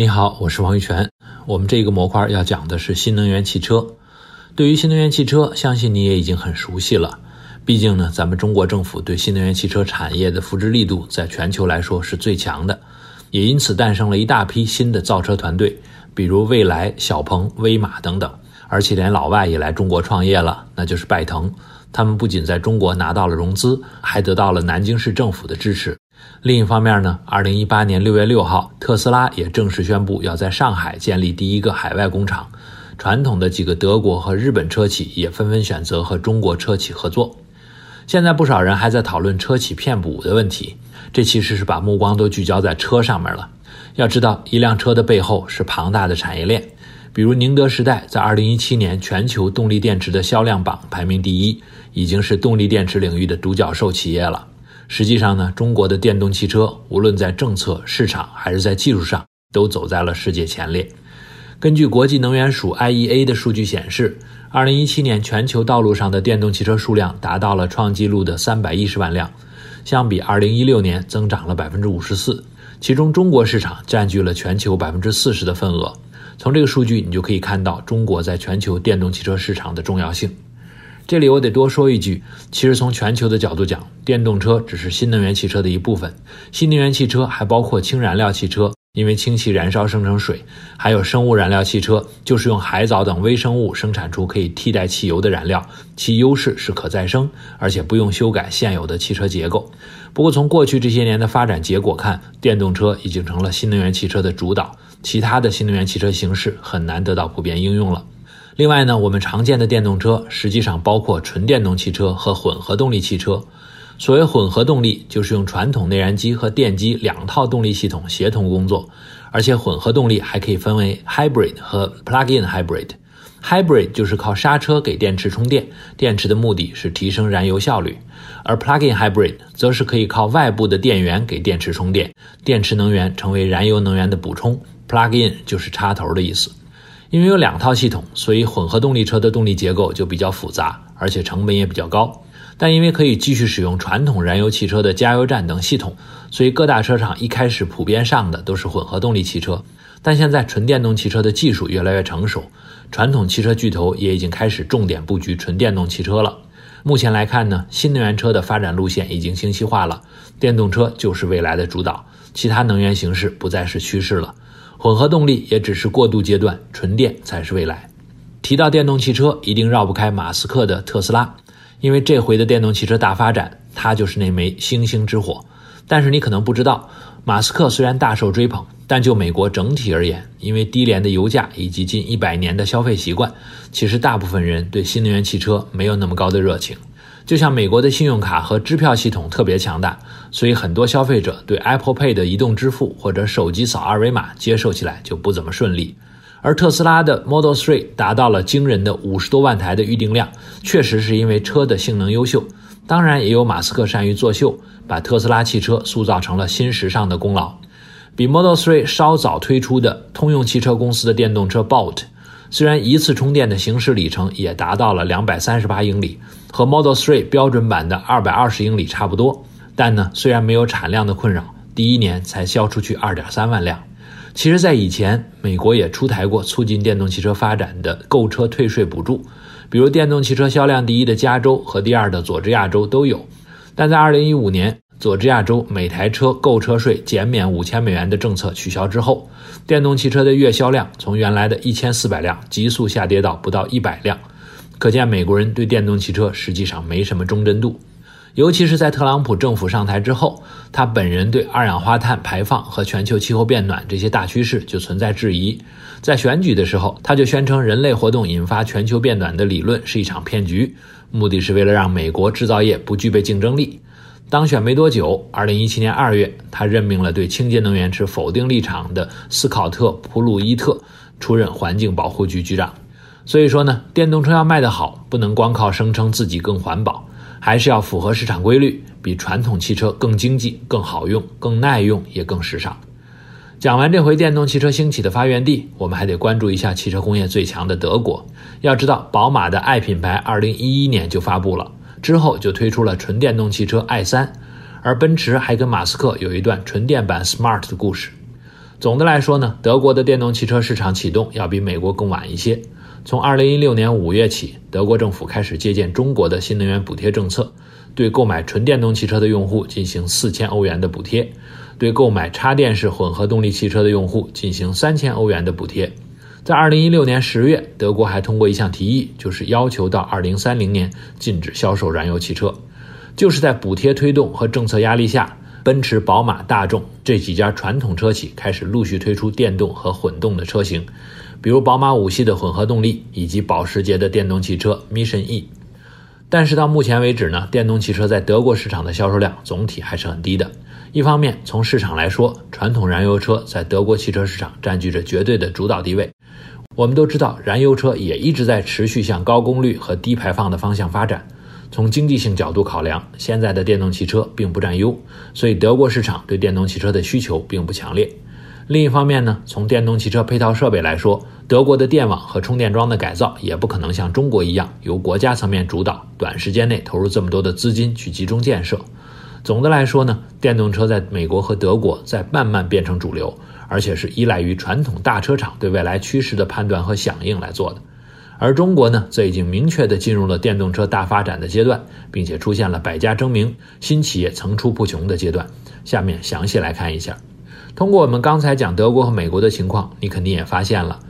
你好，我是王玉泉。我们这个模块要讲的是新能源汽车。对于新能源汽车，相信你也已经很熟悉了。毕竟呢，咱们中国政府对新能源汽车产业的扶持力度在全球来说是最强的，也因此诞生了一大批新的造车团队，比如蔚来、小鹏、威马等等。而且连老外也来中国创业了，那就是拜腾。他们不仅在中国拿到了融资，还得到了南京市政府的支持。另一方面呢，二零一八年六月六号，特斯拉也正式宣布要在上海建立第一个海外工厂。传统的几个德国和日本车企也纷纷选择和中国车企合作。现在不少人还在讨论车企骗补的问题，这其实是把目光都聚焦在车上面了。要知道，一辆车的背后是庞大的产业链。比如宁德时代在二零一七年全球动力电池的销量榜排名第一，已经是动力电池领域的独角兽企业了。实际上呢，中国的电动汽车无论在政策、市场还是在技术上，都走在了世界前列。根据国际能源署 IEA 的数据显示，二零一七年全球道路上的电动汽车数量达到了创纪录的三百一十万辆，相比二零一六年增长了百分之五十四，其中中国市场占据了全球百分之四十的份额。从这个数据，你就可以看到中国在全球电动汽车市场的重要性。这里我得多说一句，其实从全球的角度讲，电动车只是新能源汽车的一部分。新能源汽车还包括氢燃料汽车，因为氢气燃烧生成水；还有生物燃料汽车，就是用海藻等微生物生产出可以替代汽油的燃料，其优势是可再生，而且不用修改现有的汽车结构。不过从过去这些年的发展结果看，电动车已经成了新能源汽车的主导。其他的新能源汽车形式很难得到普遍应用了。另外呢，我们常见的电动车实际上包括纯电动汽车和混合动力汽车。所谓混合动力，就是用传统内燃机和电机两套动力系统协同工作。而且混合动力还可以分为 hybrid 和 plug-in hybrid。hybrid 就是靠刹车给电池充电，电池的目的是提升燃油效率；而 plug-in hybrid 则是可以靠外部的电源给电池充电，电池能源成为燃油能源的补充。Plug in 就是插头的意思，因为有两套系统，所以混合动力车的动力结构就比较复杂，而且成本也比较高。但因为可以继续使用传统燃油汽车的加油站等系统，所以各大车厂一开始普遍上的都是混合动力汽车。但现在纯电动汽车的技术越来越成熟，传统汽车巨头也已经开始重点布局纯电动汽车了。目前来看呢，新能源车的发展路线已经清晰化了，电动车就是未来的主导，其他能源形式不再是趋势了。混合动力也只是过渡阶段，纯电才是未来。提到电动汽车，一定绕不开马斯克的特斯拉，因为这回的电动汽车大发展，它就是那枚星星之火。但是你可能不知道，马斯克虽然大受追捧，但就美国整体而言，因为低廉的油价以及近一百年的消费习惯，其实大部分人对新能源汽车没有那么高的热情。就像美国的信用卡和支票系统特别强大，所以很多消费者对 Apple Pay 的移动支付或者手机扫二维码接受起来就不怎么顺利。而特斯拉的 Model 3达到了惊人的五十多万台的预订量，确实是因为车的性能优秀，当然也有马斯克善于作秀，把特斯拉汽车塑造成了新时尚的功劳。比 Model 3稍早推出的通用汽车公司的电动车 Bolt。虽然一次充电的行驶里程也达到了两百三十八英里，和 Model 3标准版的二百二十英里差不多，但呢，虽然没有产量的困扰，第一年才销出去二点三万辆。其实，在以前，美国也出台过促进电动汽车发展的购车退税补助，比如电动汽车销量第一的加州和第二的佐治亚州都有，但在二零一五年。佐治亚州每台车购车税减免五千美元的政策取消之后，电动汽车的月销量从原来的一千四百辆急速下跌到不到一百辆，可见美国人对电动汽车实际上没什么忠贞度。尤其是在特朗普政府上台之后，他本人对二氧化碳排放和全球气候变暖这些大趋势就存在质疑。在选举的时候，他就宣称人类活动引发全球变暖的理论是一场骗局，目的是为了让美国制造业不具备竞争力。当选没多久，二零一七年二月，他任命了对清洁能源持否定立场的斯考特·普鲁伊特出任环境保护局局长。所以说呢，电动车要卖得好，不能光靠声称自己更环保，还是要符合市场规律，比传统汽车更经济、更好用、更耐用，也更时尚。讲完这回电动汽车兴起的发源地，我们还得关注一下汽车工业最强的德国。要知道，宝马的 i 品牌二零一一年就发布了。之后就推出了纯电动汽车 i3，而奔驰还跟马斯克有一段纯电版 Smart 的故事。总的来说呢，德国的电动汽车市场启动要比美国更晚一些。从2016年5月起，德国政府开始借鉴中国的新能源补贴政策，对购买纯电动汽车的用户进行4000欧元的补贴，对购买插电式混合动力汽车的用户进行3000欧元的补贴。在2016年10月，德国还通过一项提议，就是要求到2030年禁止销售燃油汽车。就是在补贴推动和政策压力下。奔驰、宝马、大众这几家传统车企开始陆续推出电动和混动的车型，比如宝马五系的混合动力以及保时捷的电动汽车 Mission E。但是到目前为止呢，电动汽车在德国市场的销售量总体还是很低的。一方面，从市场来说，传统燃油车在德国汽车市场占据着绝对的主导地位。我们都知道，燃油车也一直在持续向高功率和低排放的方向发展。从经济性角度考量，现在的电动汽车并不占优，所以德国市场对电动汽车的需求并不强烈。另一方面呢，从电动汽车配套设备来说，德国的电网和充电桩的改造也不可能像中国一样由国家层面主导，短时间内投入这么多的资金去集中建设。总的来说呢，电动车在美国和德国在慢慢变成主流，而且是依赖于传统大车厂对未来趋势的判断和响应来做的。而中国呢，则已经明确地进入了电动车大发展的阶段，并且出现了百家争鸣、新企业层出不穷的阶段。下面详细来看一下。通过我们刚才讲德国和美国的情况，你肯定也发现了，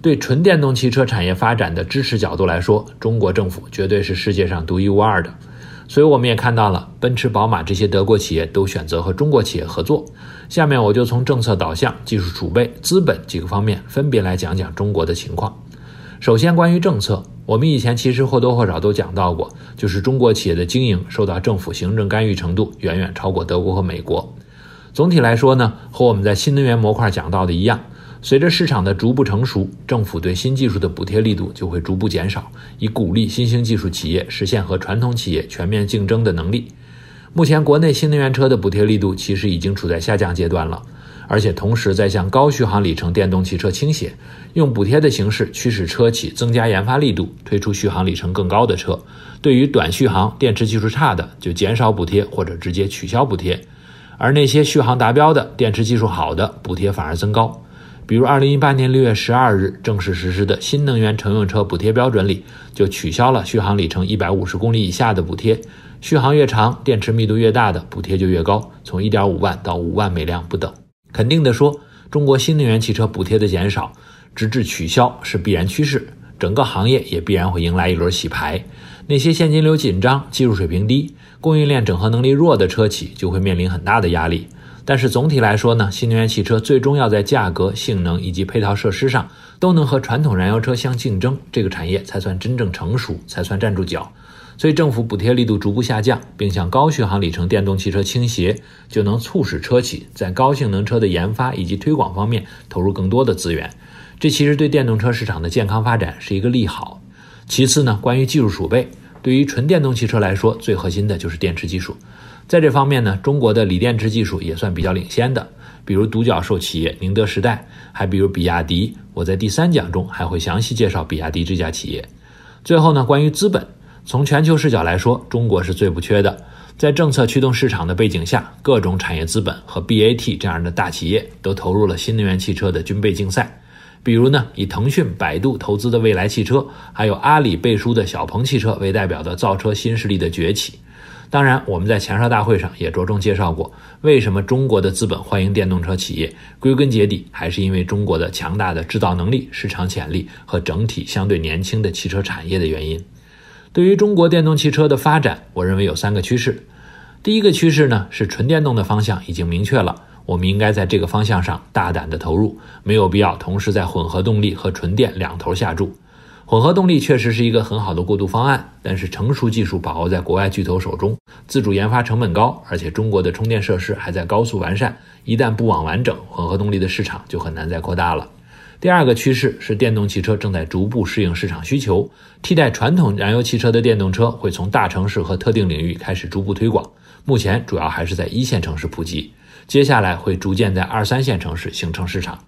对纯电动汽车产业发展的支持角度来说，中国政府绝对是世界上独一无二的。所以我们也看到了，奔驰、宝马这些德国企业都选择和中国企业合作。下面我就从政策导向、技术储备、资本几个方面分别来讲讲中国的情况。首先，关于政策，我们以前其实或多或少都讲到过，就是中国企业的经营受到政府行政干预程度远远超过德国和美国。总体来说呢，和我们在新能源模块讲到的一样，随着市场的逐步成熟，政府对新技术的补贴力度就会逐步减少，以鼓励新兴技术企业实现和传统企业全面竞争的能力。目前，国内新能源车的补贴力度其实已经处在下降阶段了。而且同时在向高续航里程电动汽车倾斜，用补贴的形式驱使车企增加研发力度，推出续航里程更高的车。对于短续航、电池技术差的，就减少补贴或者直接取消补贴。而那些续航达标的、电池技术好的，补贴反而增高。比如2018年6月12日正式实施的新能源乘用车补贴标准里，就取消了续航里程150公里以下的补贴，续航越长、电池密度越大的补贴就越高，从1.5万到5万每辆不等。肯定地说，中国新能源汽车补贴的减少，直至取消是必然趋势，整个行业也必然会迎来一轮洗牌。那些现金流紧张、技术水平低、供应链整合能力弱的车企就会面临很大的压力。但是总体来说呢，新能源汽车最终要在价格、性能以及配套设施上都能和传统燃油车相竞争，这个产业才算真正成熟，才算站住脚。所以，政府补贴力度逐步下降，并向高续航里程电动汽车倾斜，就能促使车企在高性能车的研发以及推广方面投入更多的资源。这其实对电动车市场的健康发展是一个利好。其次呢，关于技术储备，对于纯电动汽车来说，最核心的就是电池技术。在这方面呢，中国的锂电池技术也算比较领先的，比如独角兽企业宁德时代，还比如比亚迪。我在第三讲中还会详细介绍比亚迪这家企业。最后呢，关于资本。从全球视角来说，中国是最不缺的。在政策驱动市场的背景下，各种产业资本和 BAT 这样的大企业都投入了新能源汽车的军备竞赛。比如呢，以腾讯、百度投资的蔚来汽车，还有阿里背书的小鹏汽车为代表的造车新势力的崛起。当然，我们在前哨大会上也着重介绍过，为什么中国的资本欢迎电动车企业，归根结底还是因为中国的强大的制造能力、市场潜力和整体相对年轻的汽车产业的原因。对于中国电动汽车的发展，我认为有三个趋势。第一个趋势呢是纯电动的方向已经明确了，我们应该在这个方向上大胆的投入，没有必要同时在混合动力和纯电两头下注。混合动力确实是一个很好的过渡方案，但是成熟技术把握在国外巨头手中，自主研发成本高，而且中国的充电设施还在高速完善，一旦不网完整，混合动力的市场就很难再扩大了。第二个趋势是电动汽车正在逐步适应市场需求，替代传统燃油汽车的电动车会从大城市和特定领域开始逐步推广。目前主要还是在一线城市普及，接下来会逐渐在二三线城市形成市场。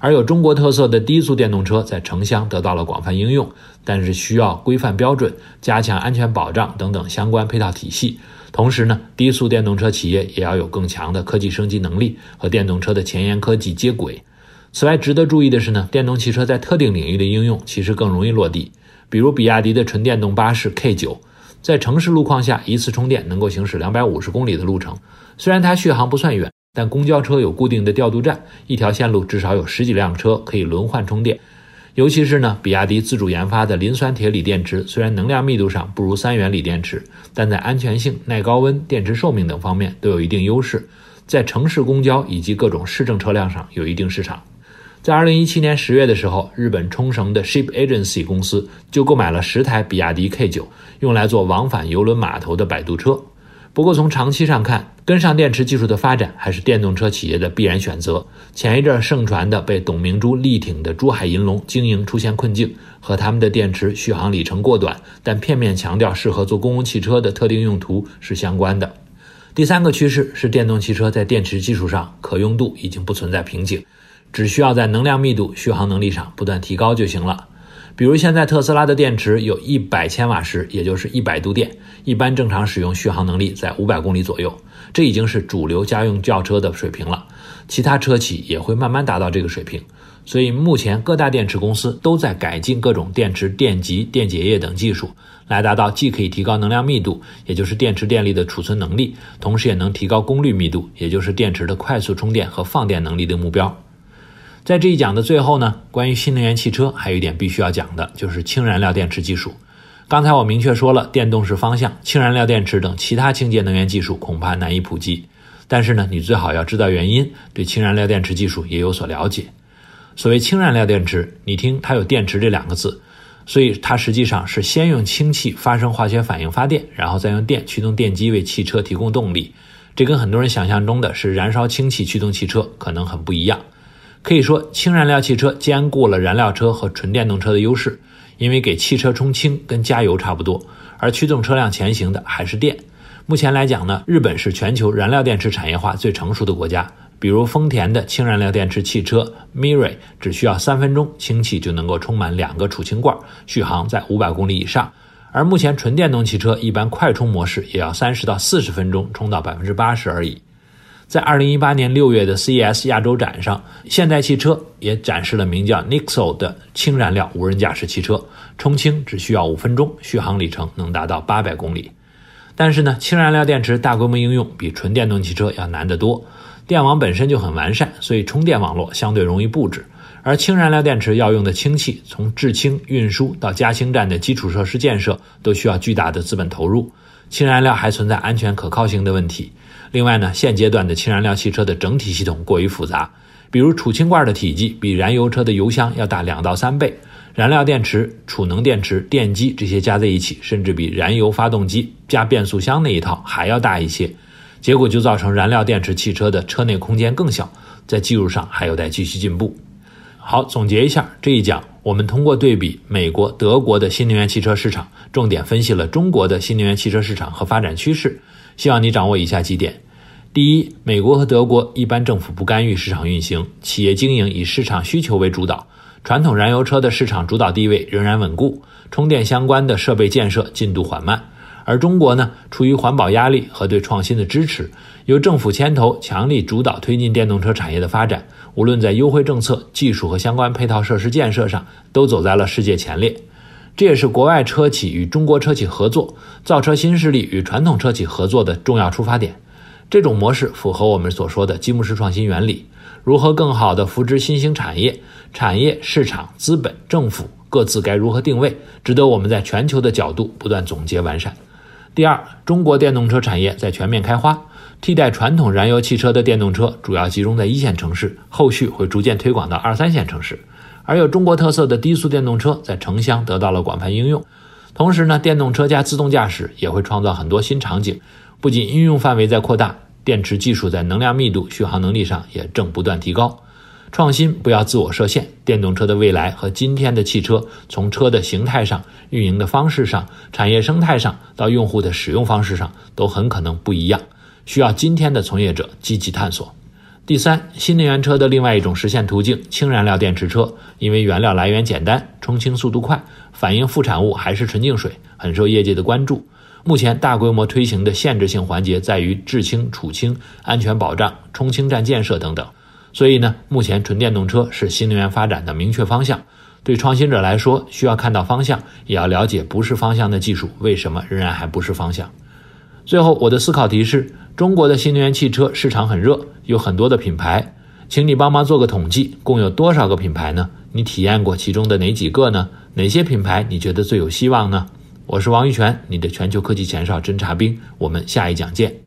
而有中国特色的低速电动车在城乡得到了广泛应用，但是需要规范标准、加强安全保障等等相关配套体系。同时呢，低速电动车企业也要有更强的科技升级能力和电动车的前沿科技接轨。此外，值得注意的是呢，电动汽车在特定领域的应用其实更容易落地。比如比亚迪的纯电动巴士 K9，在城市路况下一次充电能够行驶两百五十公里的路程。虽然它续航不算远，但公交车有固定的调度站，一条线路至少有十几辆车可以轮换充电。尤其是呢，比亚迪自主研发的磷酸铁锂电池，虽然能量密度上不如三元锂电池，但在安全性、耐高温、电池寿命等方面都有一定优势，在城市公交以及各种市政车辆上有一定市场。在二零一七年十月的时候，日本冲绳的 Ship Agency 公司就购买了十台比亚迪 K 九，用来做往返邮轮码头的摆渡车。不过从长期上看，跟上电池技术的发展还是电动车企业的必然选择。前一阵盛传的被董明珠力挺的珠海银隆经营出现困境，和他们的电池续航里程过短，但片面强调适合做公共汽车的特定用途是相关的。第三个趋势是电动汽车在电池技术上可用度已经不存在瓶颈。只需要在能量密度、续航能力上不断提高就行了。比如现在特斯拉的电池有一百千瓦时，也就是一百度电，一般正常使用续航能力在五百公里左右，这已经是主流家用轿车的水平了。其他车企也会慢慢达到这个水平。所以目前各大电池公司都在改进各种电池电极、电解液等技术，来达到既可以提高能量密度，也就是电池电力的储存能力，同时也能提高功率密度，也就是电池的快速充电和放电能力的目标。在这一讲的最后呢，关于新能源汽车还有一点必须要讲的，就是氢燃料电池技术。刚才我明确说了，电动是方向，氢燃料电池等其他清洁能源技术恐怕难以普及。但是呢，你最好要知道原因，对氢燃料电池技术也有所了解。所谓氢燃料电池，你听它有电池这两个字，所以它实际上是先用氢气发生化学反应发电，然后再用电驱动电机为汽车提供动力。这跟很多人想象中的是燃烧氢气驱动汽车可能很不一样。可以说，氢燃料汽车兼顾了燃料车和纯电动车的优势，因为给汽车充氢跟加油差不多，而驱动车辆前行的还是电。目前来讲呢，日本是全球燃料电池产业化最成熟的国家。比如丰田的氢燃料电池汽车 Mirai，只需要三分钟，氢气就能够充满两个储氢罐，续航在五百公里以上。而目前纯电动汽车一般快充模式也要三十到四十分钟充到百分之八十而已。在二零一八年六月的 CES 亚洲展上，现代汽车也展示了名叫 Nixo 的氢燃料无人驾驶汽车，充氢只需要五分钟，续航里程能达到八百公里。但是呢，氢燃料电池大规模应用比纯电动汽车要难得多，电网本身就很完善，所以充电网络相对容易布置。而氢燃料电池要用的氢气，从制氢、运输到加氢站的基础设施建设，都需要巨大的资本投入。氢燃料还存在安全可靠性的问题。另外呢，现阶段的氢燃料汽车的整体系统过于复杂，比如储氢罐的体积比燃油车的油箱要大两到三倍，燃料电池、储能电池、电机这些加在一起，甚至比燃油发动机加变速箱那一套还要大一些，结果就造成燃料电池汽车的车内空间更小，在技术上还有待继续进步。好，总结一下这一讲，我们通过对比美国、德国的新能源汽车市场，重点分析了中国的新能源汽车市场和发展趋势，希望你掌握以下几点。第一，美国和德国一般政府不干预市场运行，企业经营以市场需求为主导，传统燃油车的市场主导地位仍然稳固，充电相关的设备建设进度缓慢。而中国呢，出于环保压力和对创新的支持，由政府牵头，强力主导推进电动车产业的发展，无论在优惠政策、技术和相关配套设施建设上，都走在了世界前列。这也是国外车企与中国车企合作，造车新势力与传统车企合作的重要出发点。这种模式符合我们所说的积木式创新原理。如何更好地扶植新兴产业？产业、市场、资本、政府各自该如何定位？值得我们在全球的角度不断总结完善。第二，中国电动车产业在全面开花，替代传统燃油汽车的电动车主要集中在一线城市，后续会逐渐推广到二三线城市。而有中国特色的低速电动车在城乡得到了广泛应用。同时呢，电动车加自动驾驶也会创造很多新场景。不仅应用范围在扩大，电池技术在能量密度、续航能力上也正不断提高。创新不要自我设限，电动车的未来和今天的汽车，从车的形态上、运营的方式上、产业生态上，到用户的使用方式上，都很可能不一样，需要今天的从业者积极探索。第三，新能源车的另外一种实现途径——氢燃料电池车，因为原料来源简单，充氢速度快，反应副产物还是纯净水，很受业界的关注。目前大规模推行的限制性环节在于制氢、储氢、安全保障、充氢站建设等等。所以呢，目前纯电动车是新能源发展的明确方向。对创新者来说，需要看到方向，也要了解不是方向的技术为什么仍然还不是方向。最后，我的思考题是：中国的新能源汽车市场很热，有很多的品牌，请你帮忙做个统计，共有多少个品牌呢？你体验过其中的哪几个呢？哪些品牌你觉得最有希望呢？我是王玉泉，你的全球科技前哨侦察兵。我们下一讲见。